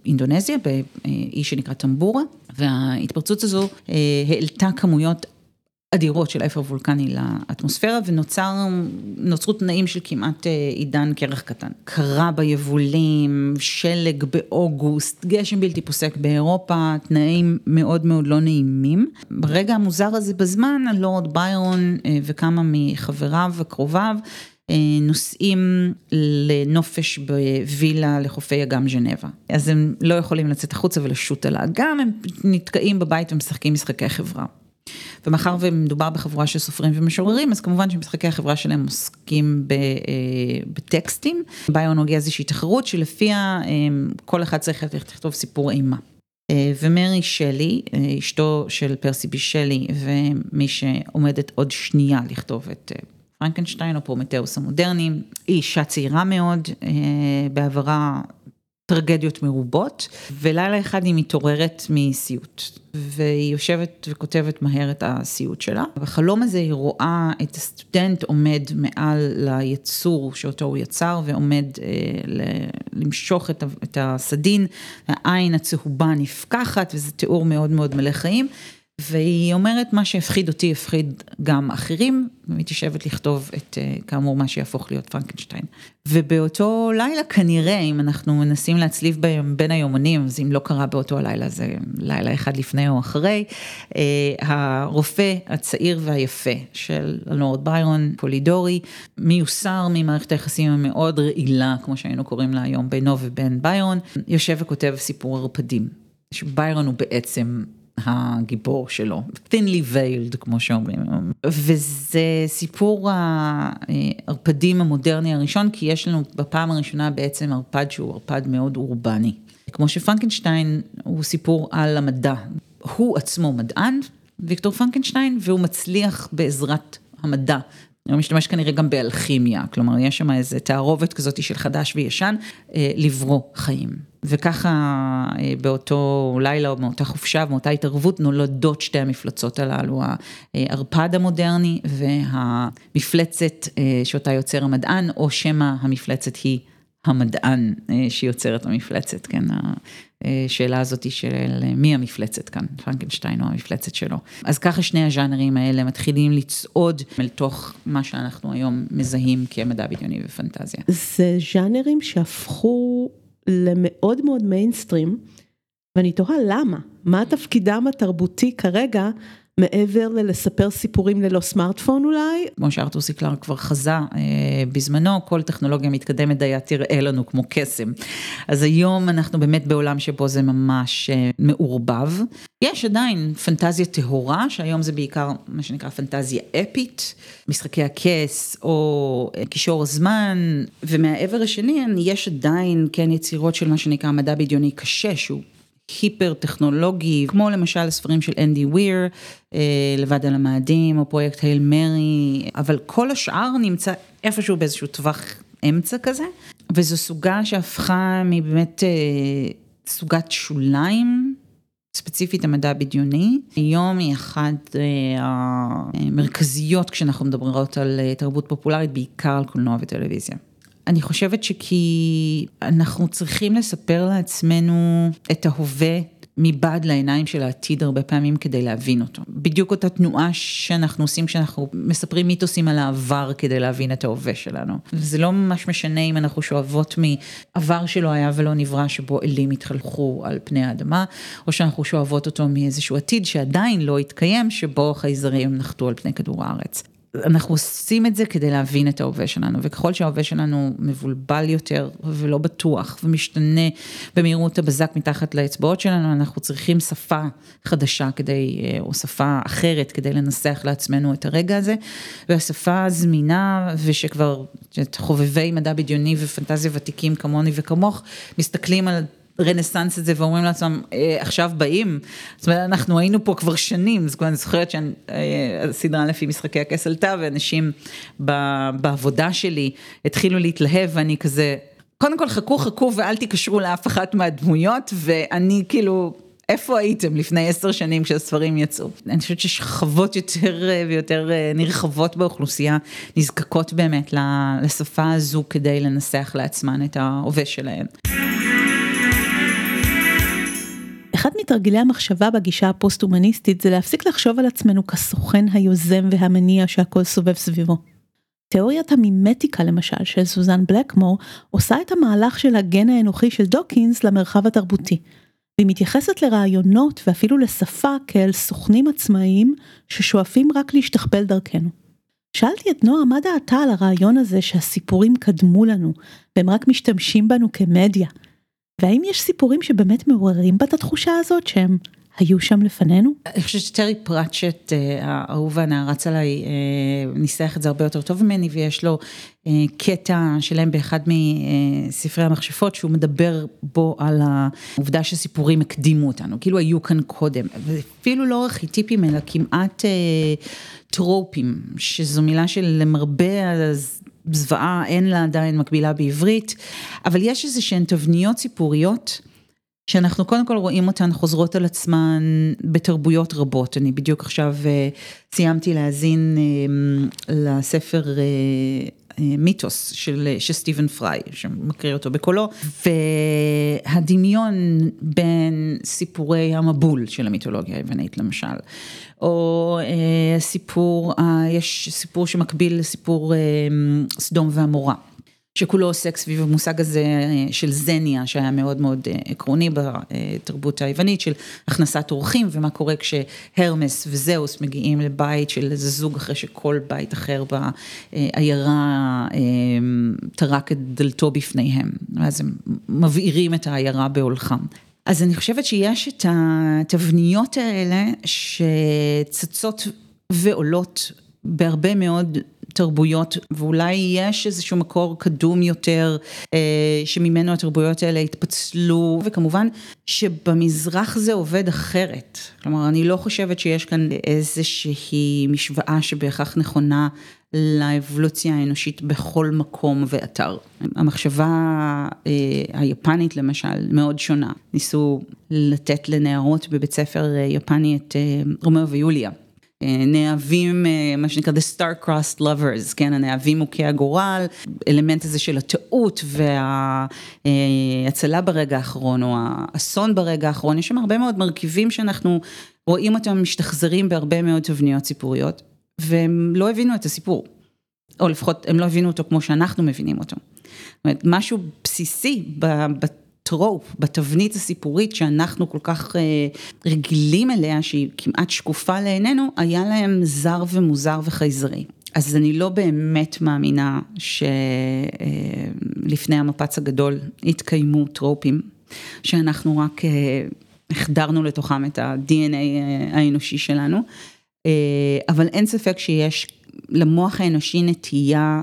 באינדונזיה, באי שנקרא טמבורה, וההתפרצות הזו אה, העלתה כמויות אדירות של אפר וולקני לאטמוספירה ונוצרו תנאים של כמעט אה, עידן קרח קטן. קרה ביבולים, שלג באוגוסט, גשם בלתי פוסק באירופה, תנאים מאוד מאוד לא נעימים. ברגע המוזר הזה בזמן, הלורד ביירון אה, וכמה מחבריו וקרוביו אה, נוסעים לנופש בווילה לחופי אגם ז'נבה. אז הם לא יכולים לצאת החוצה ולשוט על האגם, הם נתקעים בבית ומשחקים משחקי חברה. ומאחר ומדובר בחבורה של סופרים ומשוררים, אז כמובן שמשחקי החברה שלהם עוסקים אה, בטקסטים. ביו נוגע איזושהי תחרות שלפיה אה, כל אחד צריך לכתוב סיפור אימה. אה, ומרי שלי, אשתו של פרסי בי שלי, ומי שעומדת עוד שנייה לכתוב את פרנקנשטיין או פרומטאוס המודרניים, היא אישה צעירה מאוד, בעברה טרגדיות מרובות, ולילה אחד היא מתעוררת מסיוט, והיא יושבת וכותבת מהר את הסיוט שלה. בחלום הזה היא רואה את הסטודנט עומד מעל ליצור שאותו הוא יצר, ועומד אה, למשוך את, את הסדין, העין הצהובה נפקחת, וזה תיאור מאוד מאוד מלא חיים. והיא אומרת, מה שהפחיד אותי הפחיד גם אחרים, ומתיישבת לכתוב את, כאמור, מה שיהפוך להיות פרנקנשטיין. ובאותו לילה כנראה, אם אנחנו מנסים להצליב בהם בין היומנים, אז אם לא קרה באותו לילה, זה לילה אחד לפני או אחרי, הרופא הצעיר והיפה של הלורד ביירון, פולידורי, מיוסר ממערכת היחסים המאוד רעילה, כמו שהיינו קוראים לה היום, בינו ובין ביירון, יושב וכותב סיפור ערפדים. שביירון הוא בעצם הגיבור שלו, thinly veiled כמו שאומרים, וזה סיפור הערפדים המודרני הראשון, כי יש לנו בפעם הראשונה בעצם ערפד שהוא ערפד מאוד אורבני. כמו שפרנקנשטיין הוא סיפור על המדע, הוא עצמו מדען, ויקטור פרנקנשטיין, והוא מצליח בעזרת המדע. הוא משתמש כנראה גם באלכימיה, כלומר יש שם איזה תערובת כזאת של חדש וישן, לברוא חיים. וככה באותו לילה או מאותה חופשה ומאותה התערבות נולדות שתי המפלצות הללו, הערפד המודרני והמפלצת שאותה יוצר המדען, או שמא המפלצת היא המדען שיוצר את המפלצת, כן, השאלה הזאת היא של מי המפלצת כאן, פרנקנשטיין או המפלצת שלו. אז ככה שני הז'אנרים האלה מתחילים לצעוד אל תוך מה שאנחנו היום מזהים כמדע בדיוני ופנטזיה. זה ז'אנרים שהפכו למאוד מאוד מיינסטרים, ואני תוהה למה, מה תפקידם התרבותי כרגע מעבר ללספר סיפורים ללא סמארטפון אולי? כמו שארתור סיקלר כבר חזה בזמנו, כל טכנולוגיה מתקדמת היה תראה לנו כמו קסם. אז היום אנחנו באמת בעולם שבו זה ממש מעורבב. יש עדיין פנטזיה טהורה, שהיום זה בעיקר מה שנקרא פנטזיה אפית, משחקי הכס או קישור הזמן, ומהעבר השני יש עדיין כן יצירות של מה שנקרא מדע בדיוני קשה, שהוא היפר טכנולוגי, כמו למשל הספרים של אנדי וויר, לבד על המאדים, או פרויקט הייל מרי, אבל כל השאר נמצא איפשהו באיזשהו טווח אמצע כזה, וזו סוגה שהפכה מבאמת סוגת שוליים, ספציפית המדע הבדיוני, היום היא אחת המרכזיות כשאנחנו מדברות על תרבות פופולרית, בעיקר על קולנוע וטלוויזיה. אני חושבת שכי אנחנו צריכים לספר לעצמנו את ההווה מבעד לעיניים של העתיד הרבה פעמים כדי להבין אותו. בדיוק אותה תנועה שאנחנו עושים כשאנחנו מספרים מיתוסים על העבר כדי להבין את ההווה שלנו. וזה לא ממש משנה אם אנחנו שואבות מעבר שלא היה ולא נברא שבו אלים התחלכו על פני האדמה, או שאנחנו שואבות אותו מאיזשהו עתיד שעדיין לא התקיים שבו חייזרים נחתו על פני כדור הארץ. אנחנו עושים את זה כדי להבין את ההווה שלנו, וככל שההווה שלנו מבולבל יותר ולא בטוח ומשתנה במהירות הבזק מתחת לאצבעות שלנו, אנחנו צריכים שפה חדשה כדי, או שפה אחרת כדי לנסח לעצמנו את הרגע הזה, והשפה הזמינה ושכבר חובבי מדע בדיוני ופנטזיה ותיקים כמוני וכמוך, מסתכלים על רנסאנס את זה ואומרים לעצמם עכשיו באים, זאת אומרת אנחנו היינו פה כבר שנים, אני זוכרת שהסדרה לפי משחקי הכס עלתה ואנשים בעבודה שלי התחילו להתלהב ואני כזה, קודם כל חכו חכו ואל תיקשרו לאף אחת מהדמויות ואני כאילו, איפה הייתם לפני עשר שנים כשהספרים יצאו? אני חושבת ששכבות יותר ויותר נרחבות באוכלוסייה נזקקות באמת לשפה הזו כדי לנסח לעצמן את ההווה שלהן. אחד מתרגילי המחשבה בגישה הפוסט-הומניסטית זה להפסיק לחשוב על עצמנו כסוכן היוזם והמניע שהכל סובב סביבו. תיאוריית המימטיקה למשל של סוזן בלקמור עושה את המהלך של הגן האנוכי של דוקינס למרחב התרבותי. והיא מתייחסת לרעיונות ואפילו לשפה כאל סוכנים עצמאיים ששואפים רק להשתכפל דרכנו. שאלתי את נועה מה דעתה על הרעיון הזה שהסיפורים קדמו לנו והם רק משתמשים בנו כמדיה. והאם יש סיפורים שבאמת מעוררים בה את התחושה הזאת שהם היו שם לפנינו? אני חושבת שטרי פרצ'ט, האהוב והנערץ עליי, ניסח את זה הרבה יותר טוב ממני ויש לו קטע שלם באחד מספרי המכשפות שהוא מדבר בו על העובדה שסיפורים הקדימו אותנו, כאילו היו כאן קודם, ואפילו לא ארכיטיפים אלא כמעט טרופים, שזו מילה שלמרבה. זוועה, אין לה עדיין מקבילה בעברית, אבל יש איזה שהן תבניות סיפוריות, שאנחנו קודם כל רואים אותן חוזרות על עצמן בתרבויות רבות. אני בדיוק עכשיו סיימתי להאזין לספר המיתוס של, של סטיבן פריי, שמקריא אותו בקולו, והדמיון בין סיפורי המבול של המיתולוגיה היוונית למשל, או אה, סיפור, אה, יש סיפור שמקביל לסיפור אה, סדום ועמורה. שכולו עוסק סביב המושג הזה אה, של זניה, שהיה מאוד מאוד אה, עקרוני בתרבות היוונית, של הכנסת אורחים, ומה קורה כשהרמס וזהוס מגיעים לבית של איזה זוג אחרי שכל בית אחר בעיירה אה, טרק את דלתו בפניהם, ואז הם מבעירים את העיירה בהולכם. אז אני חושבת שיש את התבניות האלה שצצות ועולות בהרבה מאוד תרבויות, ואולי יש איזשהו מקור קדום יותר אה, שממנו התרבויות האלה התפצלו, וכמובן שבמזרח זה עובד אחרת. כלומר, אני לא חושבת שיש כאן איזושהי משוואה שבהכרח נכונה לאבולוציה האנושית בכל מקום ואתר. המחשבה אה, היפנית למשל מאוד שונה. ניסו לתת לנערות בבית ספר אה, יפני את רומאו ויוליה. נאהבים, מה שנקרא The Star Crossed Lovers, כן, הנאהבים מוכי הגורל, אלמנט הזה של הטעות וההצלה ברגע האחרון או האסון ברגע האחרון, יש שם הרבה מאוד מרכיבים שאנחנו רואים אותם משתחזרים בהרבה מאוד תבניות סיפוריות, והם לא הבינו את הסיפור, או לפחות הם לא הבינו אותו כמו שאנחנו מבינים אותו. זאת אומרת, משהו בסיסי בטרופ, בתבנית הסיפורית שאנחנו כל כך אה, רגילים אליה, שהיא כמעט שקופה לעינינו, היה להם זר ומוזר וחייזרי. אז אני לא באמת מאמינה שלפני אה, המפץ הגדול התקיימו טרופים, שאנחנו רק אה, החדרנו לתוכם את ה-DNA האנושי שלנו, אבל אין ספק שיש למוח האנושי נטייה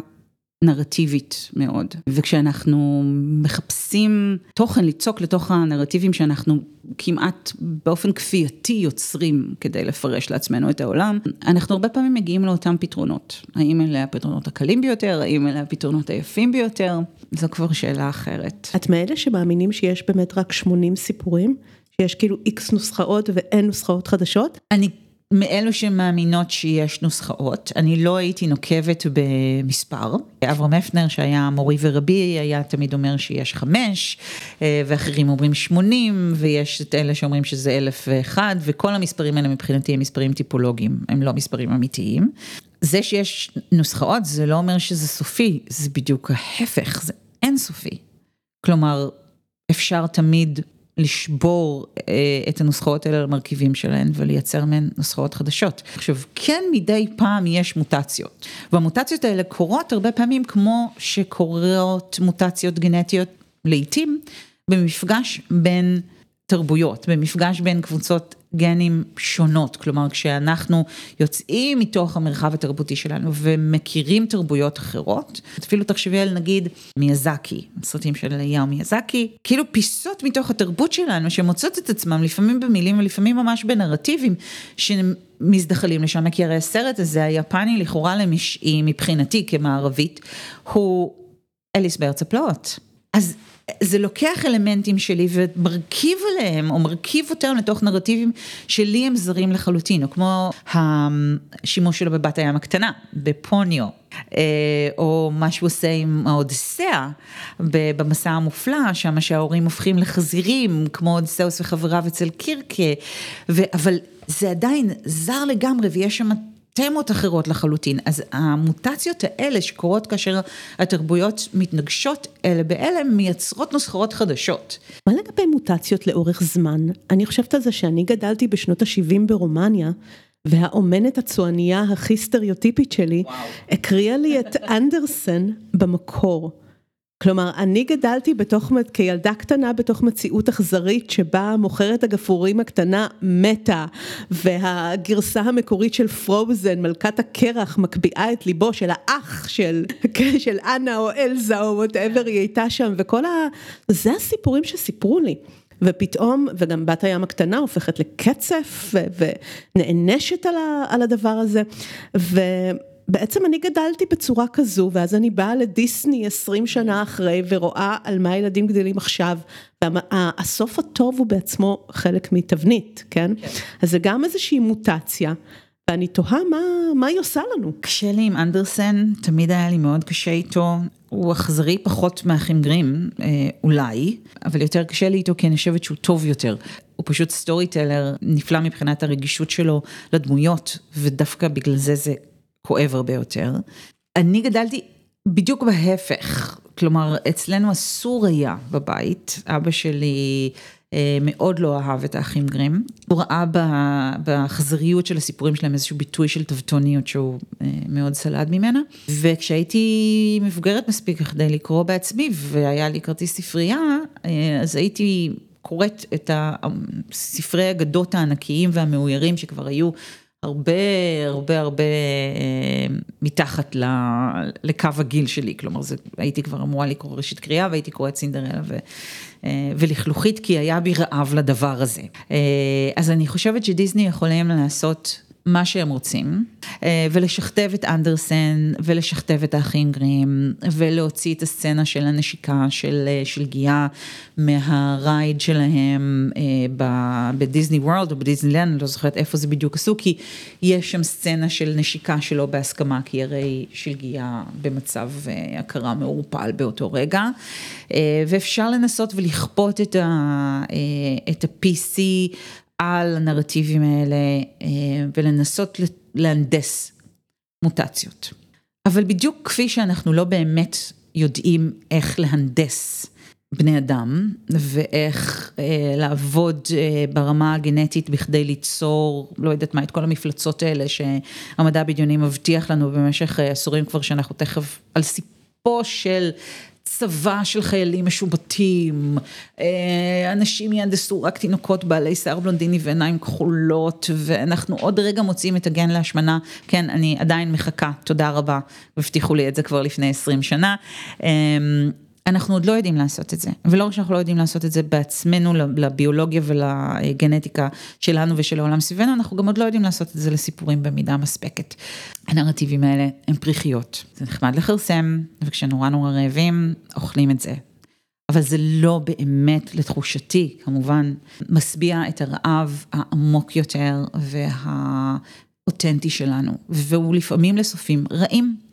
נרטיבית מאוד, וכשאנחנו מחפשים תוכן ליצוק לתוך הנרטיבים שאנחנו כמעט באופן כפייתי יוצרים כדי לפרש לעצמנו את העולם, אנחנו הרבה פעמים מגיעים לאותם פתרונות. האם אלה הפתרונות הקלים ביותר, האם אלה הפתרונות היפים ביותר, זו כבר שאלה אחרת. את מאלה שמאמינים שיש באמת רק 80 סיפורים? שיש כאילו איקס נוסחאות ואין נוסחאות חדשות? אני מאלו שמאמינות שיש נוסחאות, אני לא הייתי נוקבת במספר. אברהם הפנר שהיה מורי ורבי היה תמיד אומר שיש חמש, אה, ואחרים אומרים שמונים, ויש את אלה שאומרים שזה אלף ואחד, וכל המספרים האלה מבחינתי הם מספרים טיפולוגיים, הם לא מספרים אמיתיים. זה שיש נוסחאות זה לא אומר שזה סופי, זה בדיוק ההפך, זה אינסופי. כלומר, אפשר תמיד לשבור אה, את הנוסחאות האלה למרכיבים שלהן ולייצר מהן נוסחאות חדשות. עכשיו, כן מדי פעם יש מוטציות, והמוטציות האלה קורות הרבה פעמים כמו שקורות מוטציות גנטיות לעיתים במפגש בין תרבויות, במפגש בין קבוצות גנים שונות, כלומר כשאנחנו יוצאים מתוך המרחב התרבותי שלנו ומכירים תרבויות אחרות, אפילו תחשבי על נגיד מיאזקי, סרטים של יאו מיאזקי, כאילו פיסות מתוך התרבות שלנו שמוצאות את עצמם לפעמים במילים ולפעמים ממש בנרטיבים שמזדחלים לשם, כי הרי הסרט הזה היפני לכאורה למשעי מבחינתי כמערבית הוא אליס בארץ הפלאות. אז זה לוקח אלמנטים שלי ומרכיב עליהם, או מרכיב אותם לתוך נרטיבים שלי הם זרים לחלוטין, או כמו השימוש שלו בבת הים הקטנה, בפוניו, אה, או מה שהוא עושה עם האודיסאה במסע המופלא, שם שההורים הופכים לחזירים, כמו אודיסאוס וחבריו אצל קירקה, אבל זה עדיין זר לגמרי ויש שם תמות אחרות לחלוטין, אז המוטציות האלה שקורות כאשר התרבויות מתנגשות אלה באלה מייצרות נוסחאות חדשות. מה לגבי מוטציות לאורך זמן? אני חושבת על זה שאני גדלתי בשנות ה-70 ברומניה. והאומנת הצוענייה הכי סטריאוטיפית שלי, הקריאה לי את אנדרסן במקור. כלומר, אני גדלתי בתוך, כילדה קטנה בתוך מציאות אכזרית שבה מוכרת הגפרורים הקטנה מתה, והגרסה המקורית של פרוזן, מלכת הקרח, מקפיאה את ליבו של האח של, (laughs) של אנה או אלזה או whatever היא הייתה שם, וכל ה... זה הסיפורים שסיפרו לי. ופתאום, וגם בת הים הקטנה הופכת לקצף ונענשת על, על הדבר הזה. ו... בעצם אני גדלתי בצורה כזו, ואז אני באה לדיסני 20 שנה אחרי ורואה על מה הילדים גדלים עכשיו, והסוף הטוב הוא בעצמו חלק מתבנית, כן? כן. אז זה גם איזושהי מוטציה. ואני תוהה מה, מה היא עושה לנו. קשה לי עם אנדרסן, תמיד היה לי מאוד קשה איתו. הוא אכזרי פחות מאחים גרים, אה, אולי, אבל יותר קשה לי איתו כי אני חושבת שהוא טוב יותר. הוא פשוט סטורי טלר נפלא מבחינת הרגישות שלו לדמויות, ודווקא בגלל זה זה כואב הרבה יותר. אני גדלתי בדיוק בהפך, כלומר אצלנו אסור היה בבית, אבא שלי אה, מאוד לא אהב את האחים גרים, הוא ראה באכזריות של הסיפורים שלהם איזשהו ביטוי של טבטוניות שהוא אה, מאוד סלד ממנה, וכשהייתי מבוגרת מספיק כדי לקרוא בעצמי והיה לי כרטיס ספרייה, אה, אז הייתי קוראת את ספרי אגדות הענקיים והמאוירים שכבר היו הרבה הרבה הרבה אה, מתחת לקו הגיל שלי, כלומר זה, הייתי כבר אמורה לקרוא ראשית קריאה והייתי קוראת סינדרלה ו, אה, ולכלוכית כי היה בי רעב לדבר הזה. אה, אז אני חושבת שדיסני יכולים לעשות מה שהם רוצים, ולשכתב את אנדרסן, ולשכתב את האחים גרים, ולהוציא את הסצנה של הנשיקה של, אה, של גיאה מהרייד שלהם אה, בדיסני וורלד או בדיסנילנד, אני לא זוכרת איפה זה בדיוק עשו, כי יש שם סצנה של נשיקה שלא בהסכמה, כי הרי של גיאה במצב הכרה מעורפל באותו רגע, ואפשר לנסות ולכפות את ה-PC על הנרטיבים האלה אה, ולנסות להנדס מוטציות. אבל בדיוק כפי שאנחנו לא באמת יודעים איך להנדס בני אדם ואיך אה, לעבוד אה, ברמה הגנטית בכדי ליצור, לא יודעת מה, את כל המפלצות האלה שהמדע הבדיוני מבטיח לנו במשך אה, עשורים כבר שאנחנו תכף על סיפו של צבא של חיילים משובטים, אה, אנשים יהנדסו רק תינוקות בעלי שיער בלונדיני ועיניים כחולות, ואנחנו עוד רגע מוצאים את הגן להשמנה, כן, אני עדיין מחכה, תודה רבה, הבטיחו לי את זה כבר לפני 20 שנה. אנחנו עוד לא יודעים לעשות את זה, ולא רק שאנחנו לא יודעים לעשות את זה בעצמנו לביולוגיה ולגנטיקה שלנו ושל העולם סביבנו, אנחנו גם עוד לא יודעים לעשות את זה לסיפורים במידה מספקת. הנרטיבים האלה הם פריחיות, זה נחמד לכרסם, וכשנורא נורא רעבים, אוכלים את זה. אבל זה לא באמת, לתחושתי, כמובן, משביע את הרעב העמוק יותר והאותנטי שלנו, והוא לפעמים לסופים רעים.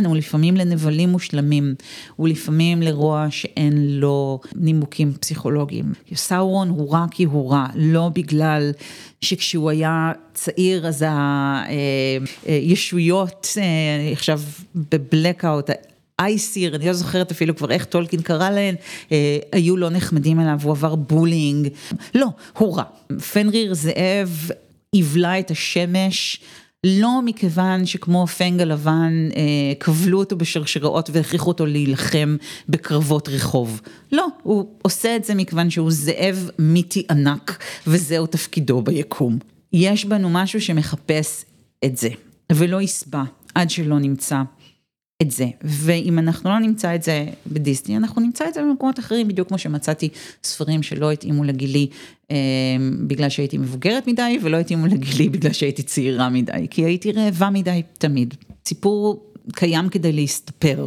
כן, הוא לפעמים לנבלים מושלמים, הוא לפעמים לרוע שאין לו נימוקים פסיכולוגיים. סאורון הוא רע כי הוא רע, לא בגלל שכשהוא היה צעיר אז הישויות, אה, אה, עכשיו ב blackout, אייסיר, אני לא זוכרת אפילו כבר איך טולקין קרא להן, אה, היו לא נחמדים אליו, הוא עבר bullying. לא, הוא רע. פנריר זאב יבלע את השמש. לא מכיוון שכמו הפנג הלבן אה, כבלו אותו בשרשראות והכריחו אותו להילחם בקרבות רחוב. לא, הוא עושה את זה מכיוון שהוא זאב מיתי ענק וזהו תפקידו ביקום. יש בנו משהו שמחפש את זה ולא יסבע עד שלא נמצא את זה, ואם אנחנו לא נמצא את זה בדיסני, אנחנו נמצא את זה במקומות אחרים, בדיוק כמו שמצאתי ספרים שלא התאימו לגילי אה, בגלל שהייתי מבוגרת מדי, ולא התאימו לגילי בגלל שהייתי צעירה מדי, כי הייתי רעבה מדי תמיד. סיפור קיים כדי להסתפר,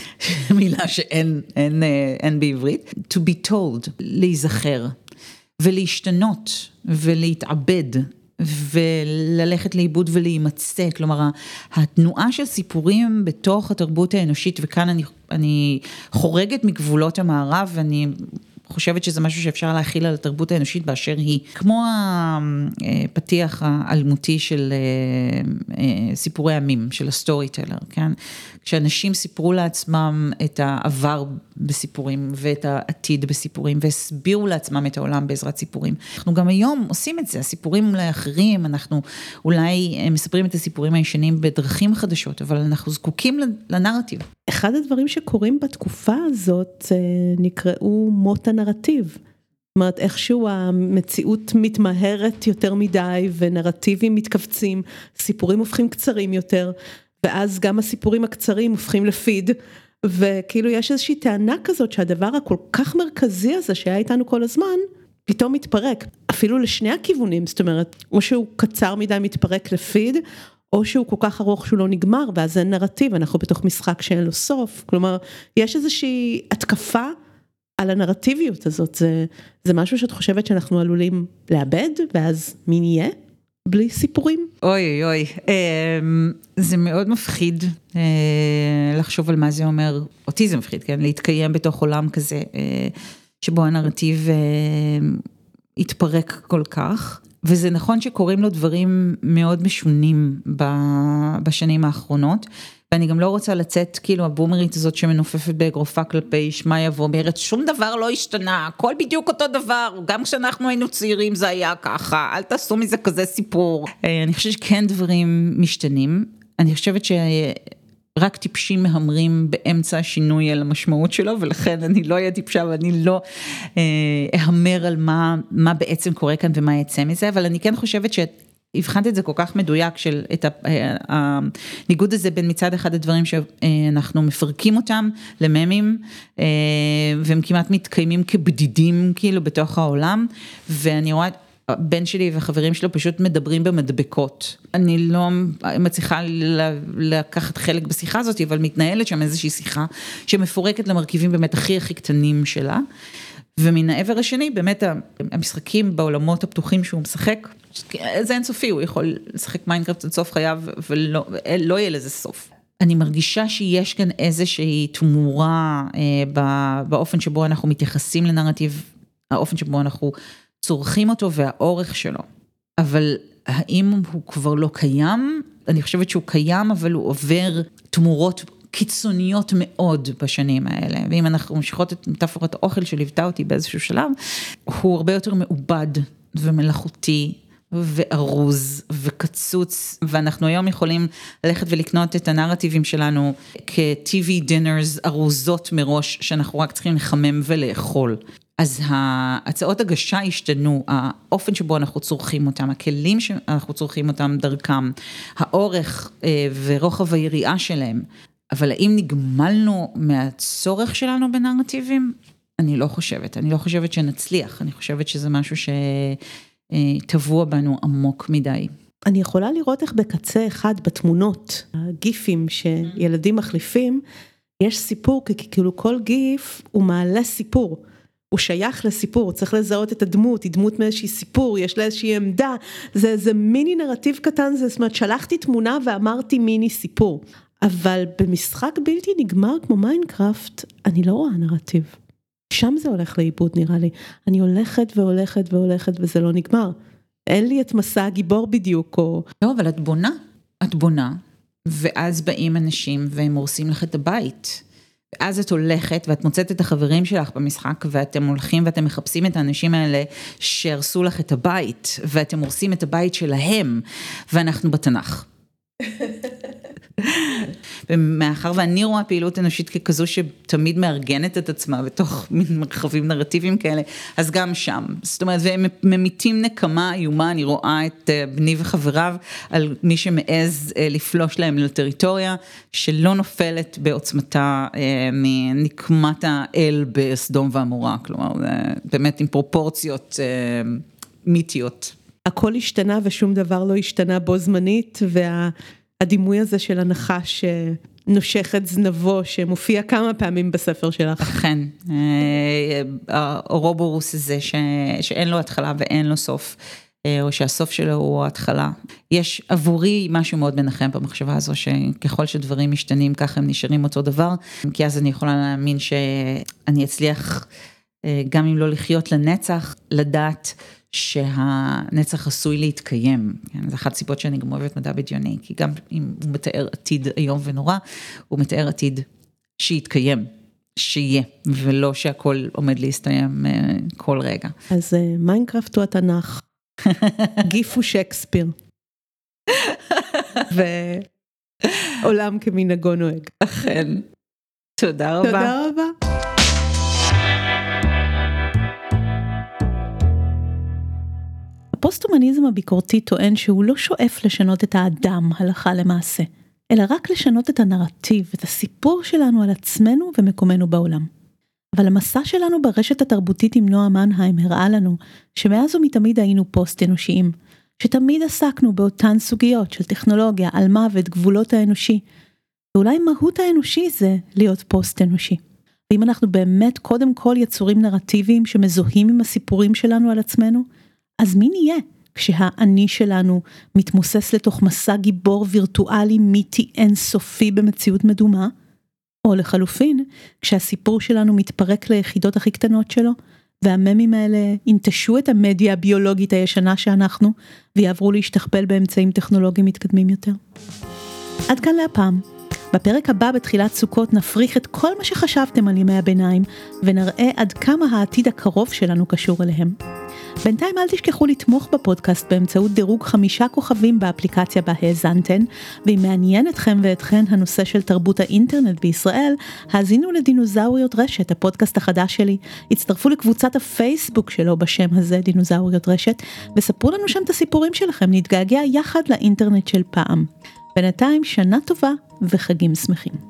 (laughs) מילה שאין אין, אה, אין בעברית, to be told, להיזכר, ולהשתנות, ולהתעבד. וללכת לאיבוד ולהימצא, כלומר התנועה של סיפורים בתוך התרבות האנושית, וכאן אני, אני חורגת מגבולות המערב, ואני חושבת שזה משהו שאפשר להחיל על התרבות האנושית באשר היא. כמו הפתיח האלמותי של אה, אה, סיפורי עמים, של ה storyteller, כן? כשאנשים סיפרו לעצמם את העבר בסיפורים ואת העתיד בסיפורים והסבירו לעצמם את העולם בעזרת סיפורים. אנחנו גם היום עושים את זה, הסיפורים אולי אחרים, אנחנו אולי אה, מספרים את הסיפורים הישנים בדרכים חדשות, אבל אנחנו זקוקים לנרטיב. אחד הדברים שקורים בתקופה הזאת נקראו מות הנרטיב. זאת אומרת, איכשהו המציאות מתמהרת יותר מדי ונרטיבים מתכווצים, סיפורים הופכים קצרים יותר, ואז גם הסיפורים הקצרים הופכים לפיד, וכאילו יש איזושהי טענה כזאת שהדבר הכל כך מרכזי הזה שהיה איתנו כל הזמן, פתאום מתפרק, אפילו לשני הכיוונים, זאת אומרת, או שהוא קצר מדי מתפרק לפיד, או שהוא כל כך ארוך שהוא לא נגמר, ואז אין נרטיב, אנחנו בתוך משחק שאין לו סוף, כלומר, יש איזושהי התקפה על הנרטיביות הזאת, זה, זה משהו שאת חושבת שאנחנו עלולים לאבד, ואז מי נהיה בלי סיפורים? אוי אוי, אמ, זה מאוד מפחיד אה, לחשוב על מה זה אומר, אותי זה מפחיד, כן, להתקיים בתוך עולם כזה אה, שבו הנרטיב אה, התפרק כל כך. וזה נכון שקורים לו דברים מאוד משונים בשנים האחרונות. ואני גם לא רוצה לצאת כאילו הבומרית הזאת שמנופפת באגרופה כלפי שמע יבוא, אומרת שום דבר לא השתנה, הכל בדיוק אותו דבר, גם כשאנחנו היינו צעירים זה היה ככה, אל תעשו מזה כזה סיפור. אה, אני חושבת שכן דברים משתנים, אני חושבת שרק טיפשים מהמרים באמצע השינוי על המשמעות שלו, ולכן אני לא אהיה טיפשה ואני לא אה, אהמר על מה, מה בעצם קורה כאן ומה יצא מזה, אבל אני כן חושבת ש... הבחנת את זה כל כך מדויק של את אה, הניגוד הזה בין מצד אחד הדברים שאנחנו מפרקים אותם לממים אה, והם כמעט מתקיימים כבדידים כאילו בתוך העולם ואני רואה הבן שלי וחברים שלו פשוט מדברים במדבקות. אני לא מצליחה לקחת חלק בשיחה הזאת, אבל מתנהלת שם איזושהי שיחה שמפורקת למרכיבים באמת הכי הכי קטנים שלה. ומן העבר השני, באמת המשחקים בעולמות הפתוחים שהוא משחק, זה אינסופי, הוא יכול לשחק מיינקראפט עד סוף חייו ולא לא יהיה לזה סוף. אני מרגישה שיש כאן איזושהי תמורה אה, באופן שבו אנחנו מתייחסים לנרטיב, האופן שבו אנחנו צורכים אותו והאורך שלו. אבל האם הוא כבר לא קיים? אני חושבת שהוא קיים, אבל הוא עובר תמורות קיצוניות מאוד בשנים האלה, ואם אנחנו ממשיכות את מטאפורת האוכל שליוותה אותי באיזשהו שלב, הוא הרבה יותר מעובד ומלאכותי. וארוז וקצוץ ואנחנו היום יכולים ללכת ולקנות את הנרטיבים שלנו כ-TV dinners ארוזות מראש שאנחנו רק צריכים לחמם ולאכול. אז ההצעות הגשה השתנו, האופן שבו אנחנו צורכים אותם, הכלים שאנחנו צורכים אותם דרכם, האורך אה, ורוחב היריעה שלהם, אבל האם נגמלנו מהצורך שלנו בנרטיבים? אני לא חושבת, אני לא חושבת שנצליח, אני חושבת שזה משהו שטבוע בנו עמוק מדי. אני יכולה לראות איך בקצה אחד בתמונות, הגיפים שילדים מחליפים, יש סיפור, כי כאילו כל גיף הוא מעלה סיפור. הוא שייך לסיפור, צריך לזהות את הדמות, היא דמות מאיזשהי סיפור, יש לה איזושהי עמדה, זה איזה מיני נרטיב קטן, זאת אומרת שלחתי תמונה ואמרתי מיני סיפור. אבל במשחק בלתי נגמר כמו מיינקראפט, אני לא רואה נרטיב. שם זה הולך לאיבוד נראה לי. אני הולכת והולכת והולכת וזה לא נגמר. אין לי את מסע הגיבור בדיוק, או... לא, אבל את בונה. את בונה, ואז באים אנשים והם הורסים לך את הבית. ואז את הולכת ואת מוצאת את החברים שלך במשחק ואתם הולכים ואתם מחפשים את האנשים האלה שהרסו לך את הבית ואתם הורסים את הבית שלהם ואנחנו בתנ"ך. (laughs) ומאחר ואני רואה פעילות אנושית ככזו שתמיד מארגנת את עצמה בתוך (laughs) מין מרחבים נרטיביים כאלה, אז גם שם. זאת אומרת, והם ממיתים נקמה איומה, אני רואה את אה, בני וחבריו על מי שמעז אה, לפלוש להם לטריטוריה, שלא נופלת בעוצמתה אה, מנקמת האל בסדום ועמורה, כלומר, באמת עם פרופורציות מיתיות. הכל השתנה ושום דבר לא השתנה בו זמנית, וה... הדימוי הזה של הנחש שנושך את זנבו שמופיע כמה פעמים בספר שלך. אכן, הרובורוס הזה שאין לו התחלה ואין לו סוף. אה, או שהסוף שלו הוא ההתחלה. יש עבורי משהו מאוד מנחם במחשבה הזו שככל שדברים משתנים ככה הם נשארים אותו דבר, כי אז אני יכולה להאמין שאני אצליח אה, גם אם לא לחיות לנצח, לדעת שהנצח עשוי להתקיים. כן, זו אחת הסיבות שאני גם אוהבת מדע בדיוני, כי גם אם הוא מתאר עתיד איום ונורא, הוא מתאר עתיד שיתקיים. שיהיה, ולא שהכל עומד להסתיים אה, כל רגע. אז אה, מיינקראפט הוא התנ"ך, (laughs) גיף הוא שייקספיר. (laughs) ועולם כמנהגו נוהג. אכן. תודה רבה. תודה רבה. הפוסט-הומניזם הביקורתי טוען שהוא לא שואף לשנות את האדם הלכה למעשה, אלא רק לשנות את הנרטיב, את הסיפור שלנו על עצמנו ומקומנו בעולם. אבל המסע שלנו ברשת התרבותית עם נועה מנהיים הראה לנו שמאז ומתמיד היינו פוסט-אנושיים, שתמיד עסקנו באותן סוגיות של טכנולוגיה, על מוות, גבולות האנושי, ואולי מהות האנושי זה להיות פוסט-אנושי. ואם אנחנו באמת קודם כל יצורים נרטיביים שמזוהים עם הסיפורים שלנו על עצמנו, אז מי נהיה כשהאני שלנו מתמוסס לתוך מסע גיבור וירטואלי מיתי אינסופי במציאות מדומה, או לחלופין, כשהסיפור שלנו מתפרק ליחידות הכי קטנות שלו, והממים האלה ינטשו את המדיה הביולוגית הישנה שאנחנו, ויעברו להשתכפל באמצעים טכנולוגיים מתקדמים יותר. עד כאן להפעם. בפרק הבא בתחילת סוכות נפריך את כל מה שחשבתם על ימי הביניים, ונראה עד כמה העתיד הקרוב שלנו קשור אליהם. בינתיים אל תשכחו לתמוך בפודקאסט באמצעות דירוג חמישה כוכבים באפליקציה בה האזנתן, ואם מעניין אתכם ואתכן הנושא של תרבות האינטרנט בישראל, האזינו לדינוזאוריות רשת, הפודקאסט החדש שלי, הצטרפו לקבוצת הפייסבוק שלו בשם הזה, דינוזאוריות רשת, וספרו לנו שם את הסיפורים שלכם, נתגעגע יחד לאינטרנט של פעם. בינתיים שנה טובה וחגים שמחים.